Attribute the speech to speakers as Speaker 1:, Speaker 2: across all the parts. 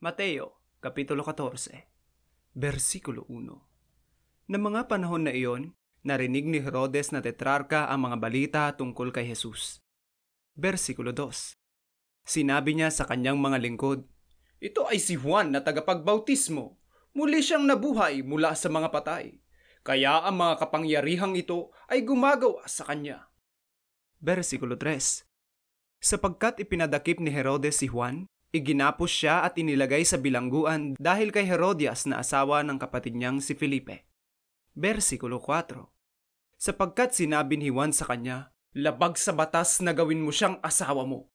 Speaker 1: Mateo, Kapitulo 14, Versikulo 1 Na mga panahon na iyon, narinig ni Herodes na tetrarka ang mga balita tungkol kay Jesus. Versikulo 2 Sinabi niya sa kanyang mga lingkod, Ito ay si Juan na tagapagbautismo. Muli siyang nabuhay mula sa mga patay. Kaya ang mga kapangyarihang ito ay gumagawa sa kanya. Versikulo 3 Sapagkat ipinadakip ni Herodes si Juan, iginapos siya at inilagay sa bilangguan dahil kay Herodias na asawa ng kapatid niyang si Felipe. Versikulo 4 Sapagkat sinabi ni Juan sa kanya, Labag sa batas na gawin mo siyang asawa mo.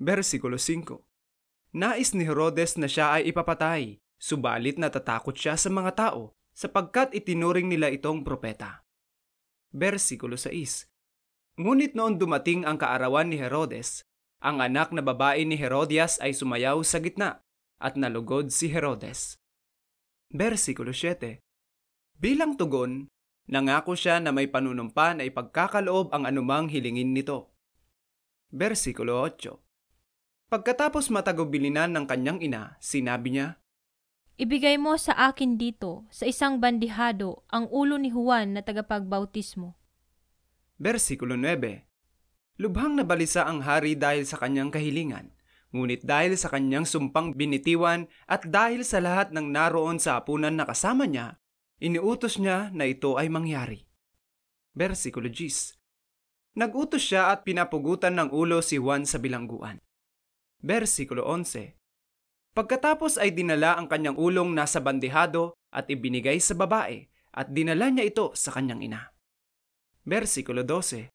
Speaker 1: Versikulo 5 Nais ni Herodes na siya ay ipapatay, subalit natatakot siya sa mga tao sapagkat itinuring nila itong propeta. Versikulo 6 Ngunit noon dumating ang kaarawan ni Herodes, ang anak na babae ni Herodias ay sumayaw sa gitna at nalugod si Herodes. Versikulo 7 Bilang tugon, nangako siya na may panunumpa na ipagkakaloob ang anumang hilingin nito. Versikulo 8 Pagkatapos matagubilinan ng kanyang ina, sinabi niya,
Speaker 2: Ibigay mo sa akin dito, sa isang bandihado, ang ulo ni Juan na tagapagbautismo.
Speaker 1: Versikulo 9 Lubhang nabalisa ang hari dahil sa kanyang kahilingan, ngunit dahil sa kanyang sumpang binitiwan at dahil sa lahat ng naroon sa apunan na kasama niya, iniutos niya na ito ay mangyari. Versikulo 10 Nagutos siya at pinapugutan ng ulo si Juan sa bilangguan. Versikulo 11 Pagkatapos ay dinala ang kanyang ulong nasa bandehado at ibinigay sa babae at dinala niya ito sa kanyang ina. Versikulo 12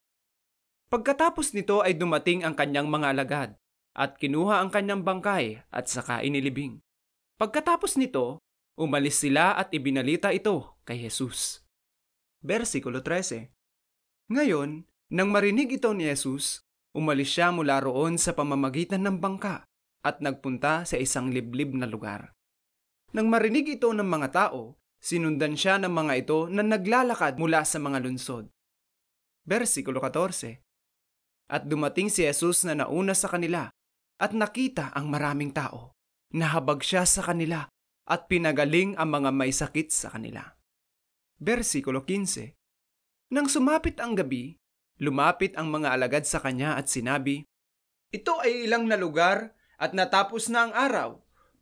Speaker 1: Pagkatapos nito ay dumating ang kanyang mga alagad at kinuha ang kanyang bangkay at saka inilibing. Pagkatapos nito, umalis sila at ibinalita ito kay Jesus. Versikulo 13 Ngayon, nang marinig ito ni Jesus, umalis siya mula roon sa pamamagitan ng bangka at nagpunta sa isang liblib na lugar. Nang marinig ito ng mga tao, sinundan siya ng mga ito na naglalakad mula sa mga lunsod. Versikulo 14 At dumating si Jesus na nauna sa kanila at nakita ang maraming tao. Nahabag siya sa kanila at pinagaling ang mga may sakit sa kanila. Versikulo 15 Nang sumapit ang gabi, lumapit ang mga alagad sa kanya at sinabi, Ito ay ilang na lugar at natapos na ang araw,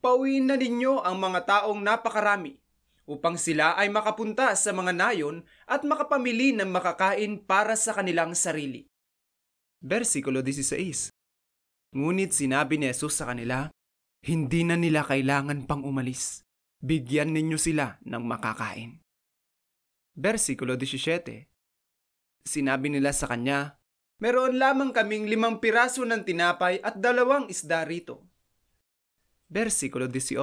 Speaker 1: pauwiin na ninyo ang mga taong napakarami upang sila ay makapunta sa mga nayon at makapamili ng makakain para sa kanilang sarili. Versikulo 16 Ngunit sinabi ni Jesus sa kanila, Hindi na nila kailangan pang umalis. Bigyan ninyo sila ng makakain. Versikulo 17 Sinabi nila sa kanya, Meron lamang kaming limang piraso ng tinapay at dalawang isda rito. Versikulo 18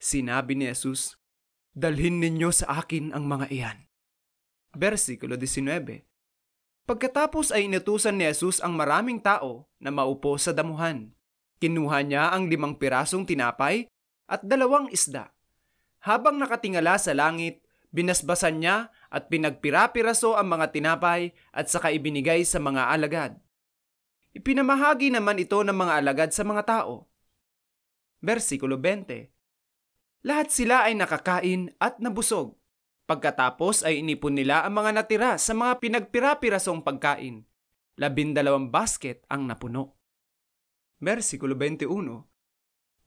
Speaker 1: Sinabi ni Jesus, Dalhin ninyo sa akin ang mga iyan. Versikulo 19 Pagkatapos ay inutusan ni Jesus ang maraming tao na maupo sa damuhan. Kinuha niya ang limang pirasong tinapay at dalawang isda. Habang nakatingala sa langit, binasbasan niya at pinagpira-piraso ang mga tinapay at saka ibinigay sa mga alagad. Ipinamahagi naman ito ng mga alagad sa mga tao. Versikulo 20 Lahat sila ay nakakain at nabusog. Pagkatapos ay inipon nila ang mga natira sa mga pinagpira-pirasong pagkain. Labindalawang basket ang napuno. Versikulo 21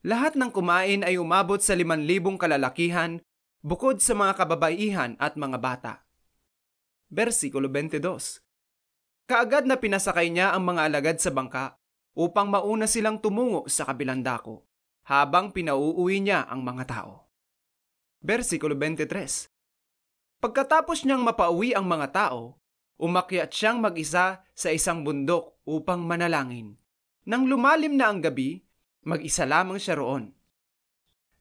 Speaker 1: Lahat ng kumain ay umabot sa liman libong kalalakihan bukod sa mga kababaihan at mga bata. Versikulo 22 Kaagad na pinasakay niya ang mga alagad sa bangka upang mauna silang tumungo sa kabilang dako habang pinauuwi niya ang mga tao. Versikulo 23 Pagkatapos niyang mapauwi ang mga tao, umakyat siyang mag-isa sa isang bundok upang manalangin. Nang lumalim na ang gabi, mag-isa lamang siya roon.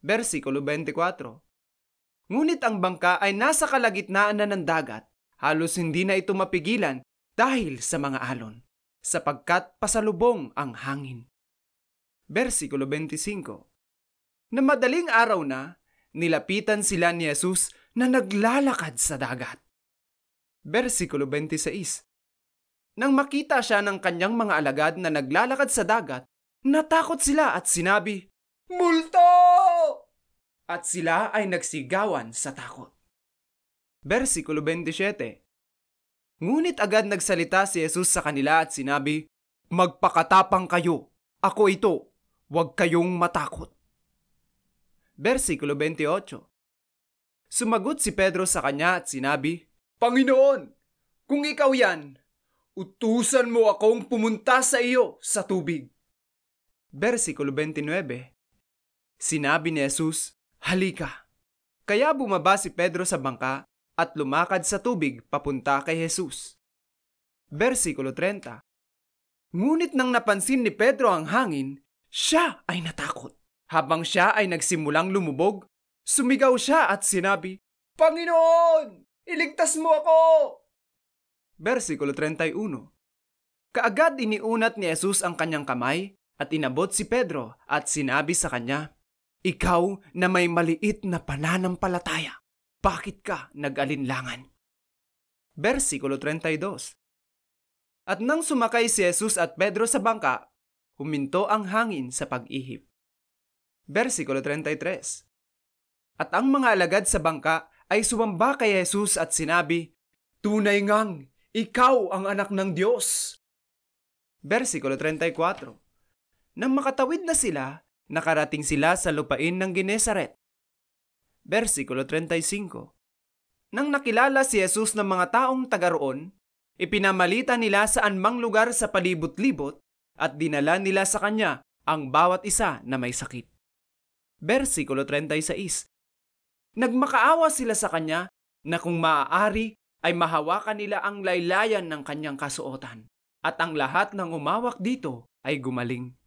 Speaker 1: Versikulo 24 Ngunit ang bangka ay nasa kalagitnaan na ng dagat, halos hindi na ito mapigilan dahil sa mga alon, sapagkat pasalubong ang hangin. Versikulo 25 Na madaling araw na, nilapitan sila ni Jesus na naglalakad sa dagat. Versikulo 26 Nang makita siya ng kanyang mga alagad na naglalakad sa dagat, natakot sila at sinabi, Multo! At sila ay nagsigawan sa takot. Versikulo 27 Ngunit agad nagsalita si Jesus sa kanila at sinabi, Magpakatapang kayo, ako ito, huwag kayong matakot. Versikulo 28 Sumagot si Pedro sa kanya at sinabi, Panginoon, kung ikaw yan, utusan mo akong pumunta sa iyo sa tubig. Versikulo 29 Sinabi ni Jesus, Halika. Kaya bumaba si Pedro sa bangka at lumakad sa tubig papunta kay Jesus. Versikulo 30 Ngunit nang napansin ni Pedro ang hangin, siya ay natakot. Habang siya ay nagsimulang lumubog, sumigaw siya at sinabi, Panginoon, iligtas mo ako! Versikulo 31 Kaagad iniunat ni Jesus ang kanyang kamay at inabot si Pedro at sinabi sa kanya, Ikaw na may maliit na pananampalataya, bakit ka nag-alinlangan? Versikulo 32 At nang sumakay si Jesus at Pedro sa bangka, huminto ang hangin sa pag-ihip. Versikulo 33 At ang mga alagad sa bangka ay sumamba kay Jesus at sinabi, Tunay ngang, ikaw ang anak ng Diyos. Versikulo 34 Nang makatawid na sila, nakarating sila sa lupain ng Genesaret. Versikulo 35 Nang nakilala si Jesus ng mga taong taga roon, ipinamalita nila sa anmang lugar sa palibot-libot at dinala nila sa kanya ang bawat isa na may sakit. Versikulo 36 Nagmakaawa sila sa kanya na kung maaari ay mahawakan nila ang laylayan ng kanyang kasuotan at ang lahat ng umawak dito ay gumaling.